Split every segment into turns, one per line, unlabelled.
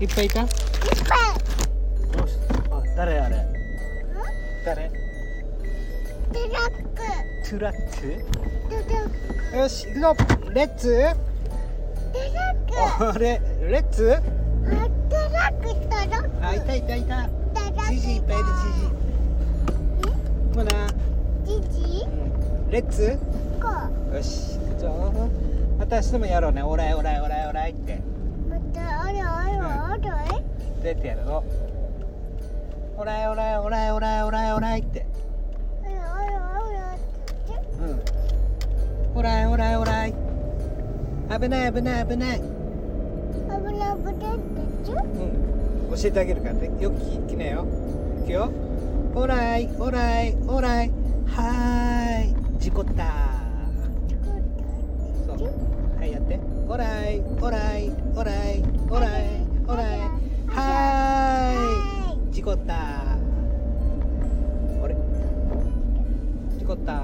いっぱいいた？
いっぱい。
よしあ誰あれ？誰？
トラック。
トゥラッ
トラッ
ク。よし行くぞ。レッツ？
クトラック。
あれ？レッツ？
あトラックトラック
あいたいたいた。
トラック
ジジいっぱいいるジジ。ほな。
ジジ？
レッツ？
こ
よし行くぞ。私ともやろうね。オライオライオライオライってどうやってやるの。おらいおらいおらいおらいおらいおらいって。おん。おらいおらいおらい。危ない危ない危ない。
危ない危ないって
うん。教えてあげるからよく聞きなよ。いくよ。おらいおらいおらい。はーい。事故った事故ったそう。はいやって。オライオライオライオライオライはーい。事故った。あれ？事故った。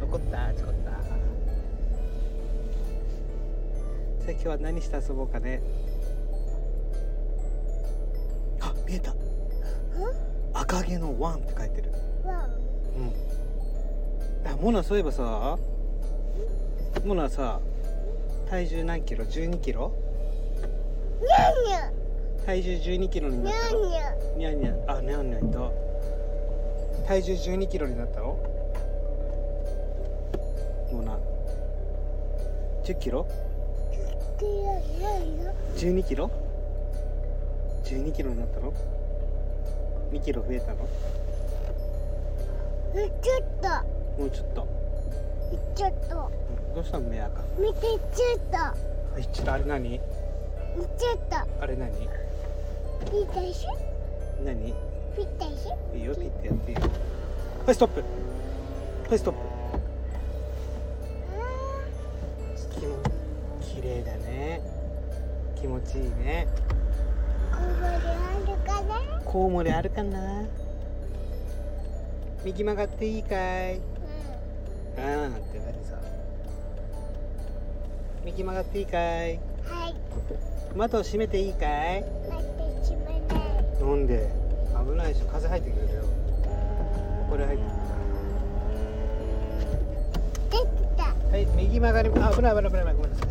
残った？事故った。さあ今日は何して遊ぼうかね。あ見えた。赤毛のワンって書いてる。
ワン？
うん。あモナそういえばさモナさ体重何キロ？12キロ？
にゃんにゃ
体重12キロにな
に
ったの
ゃんにゃ
にゃんにゃんあにゃんにゃんいた。体重12キロになったのモナ10キロ？
きれいよ。
12キロ？12キロになったの2キロ増えたの
えちょっと。
もうちょっと。
ちょっと。
うんどうしたの目赤
見てちょっと。
はいちょっとあれ何？
ちょっと。
あれ何？
ピッタシ
何？
ピッタシ
いいよピッてやっていいよ。はいストップ。はいストップ。気も綺麗だね。気持ちいいね。
ここであるかな？
コウモリあるかな。右曲がっていいかい。あー右曲がっていいかい？
はい。
窓を閉めていいかい？
な
んで？危ないでしょ。風入ってくるよ。これ入って
できた。
はい右曲がりあ危ない危ない危ないごめんなさい。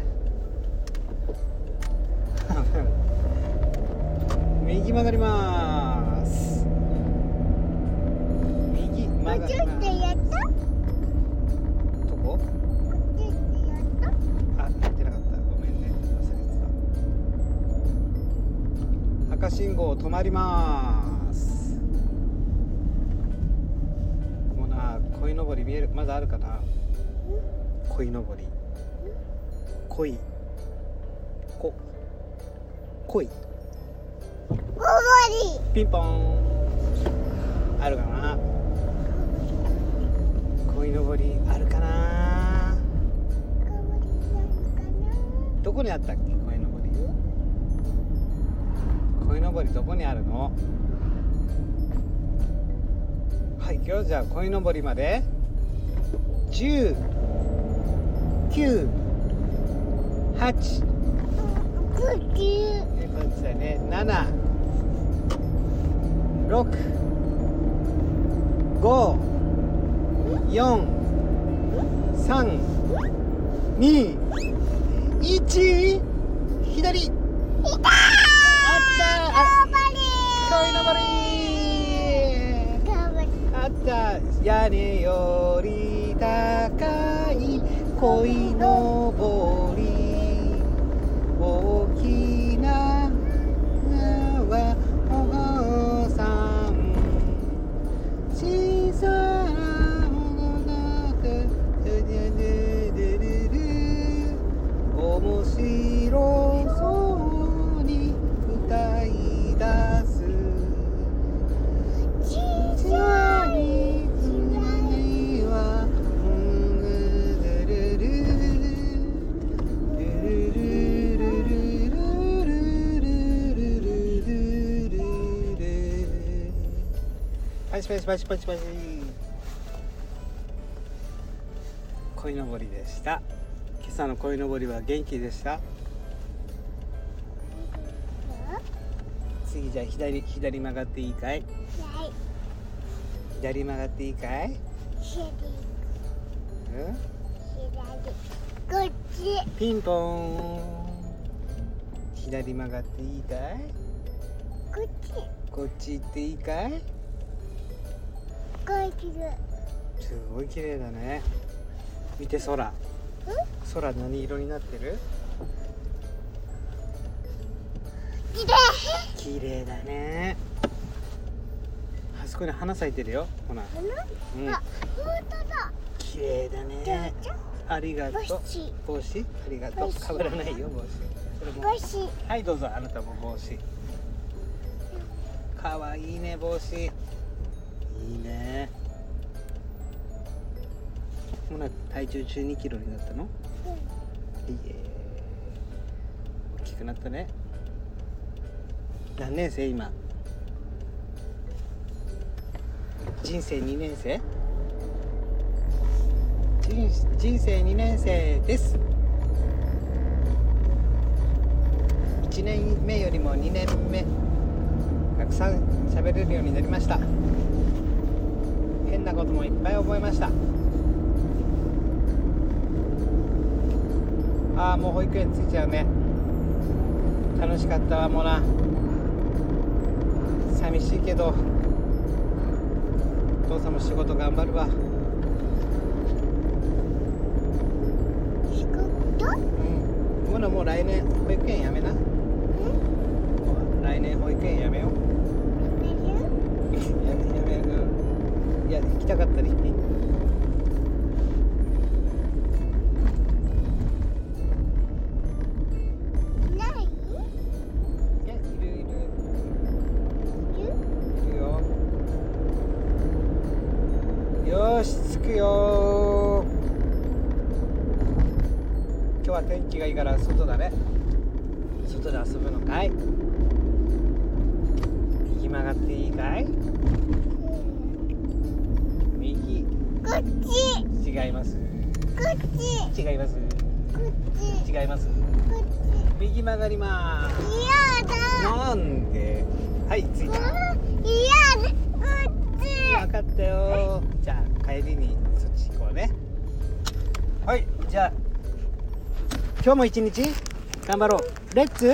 右曲がります。右
も
曲がり
うちょっと
ます赤信号止まります。もうな、鯉のぼり見える。まだあるかな？鯉のぼり。鯉。こ。鯉。
おもり
ピンポーン。あるかな？鯉のぼりあるかな？どこにあったっけ？鯉のぼりどこにあるの？はい行くよじゃあ鯉のぼりまで。10 9 8
なクッキー
えこっちだね。7 6 5 4 3 2 1左。あったあ鯉のぼりあった屋根より高い鯉のぼり。パチパチパチパチ。パチ鯉のぼりでした。今朝の鯉のぼりは元気でした？次じゃあ左左曲がっていいかい？
はい
左曲がっていいかい、
左。
うん、
左。こっち。
ピンポーン。左曲がっていいかい？
こっち。
こっち行っていいかい？
こっちです
ごい綺麗だね。見て空。空何色になってる？
きれ
綺麗だね。あそこに花咲いてるよ。ほら
い
うん。
あ本当だ。
綺麗だね。ありがとう。
帽子。
ありがとう。かぶらないよ帽子。それも。
帽子。
はいどうぞ。あなたも帽子。かわいいね帽子いいね。ほな体重1 2キロになったの？いいえ。大きくなったね。何年生？今。人生2年生？人人生2年生です。1年目よりも2年目。たくさん喋れるようになりました変なこともいっぱい覚えました。ああもう保育園着いちゃうね。楽しかったわモナ。寂しいけどお父さんも仕事頑張るわ。
仕事
うん。モナもう来年保育園やめなもう来年保育園やめようやめやめうんいや行きたかったら行って。いい
ない？
いやいるいる。
いる
いるよし着くよ。ー今日は天気がいいから外だね。外で遊ぶのかい？右曲がっていいかい？右
こっち。
違います。
こっち。
違います。
こっち。
違います。
こっ
右曲がりま
ち
ー
嫌
す
だ。
なんで？はい着いた。
嫌だ。こっち。
分かったよ。じゃあ帰りにそっち行こうね。はいじゃあ今日も一日頑張ろう。レッツ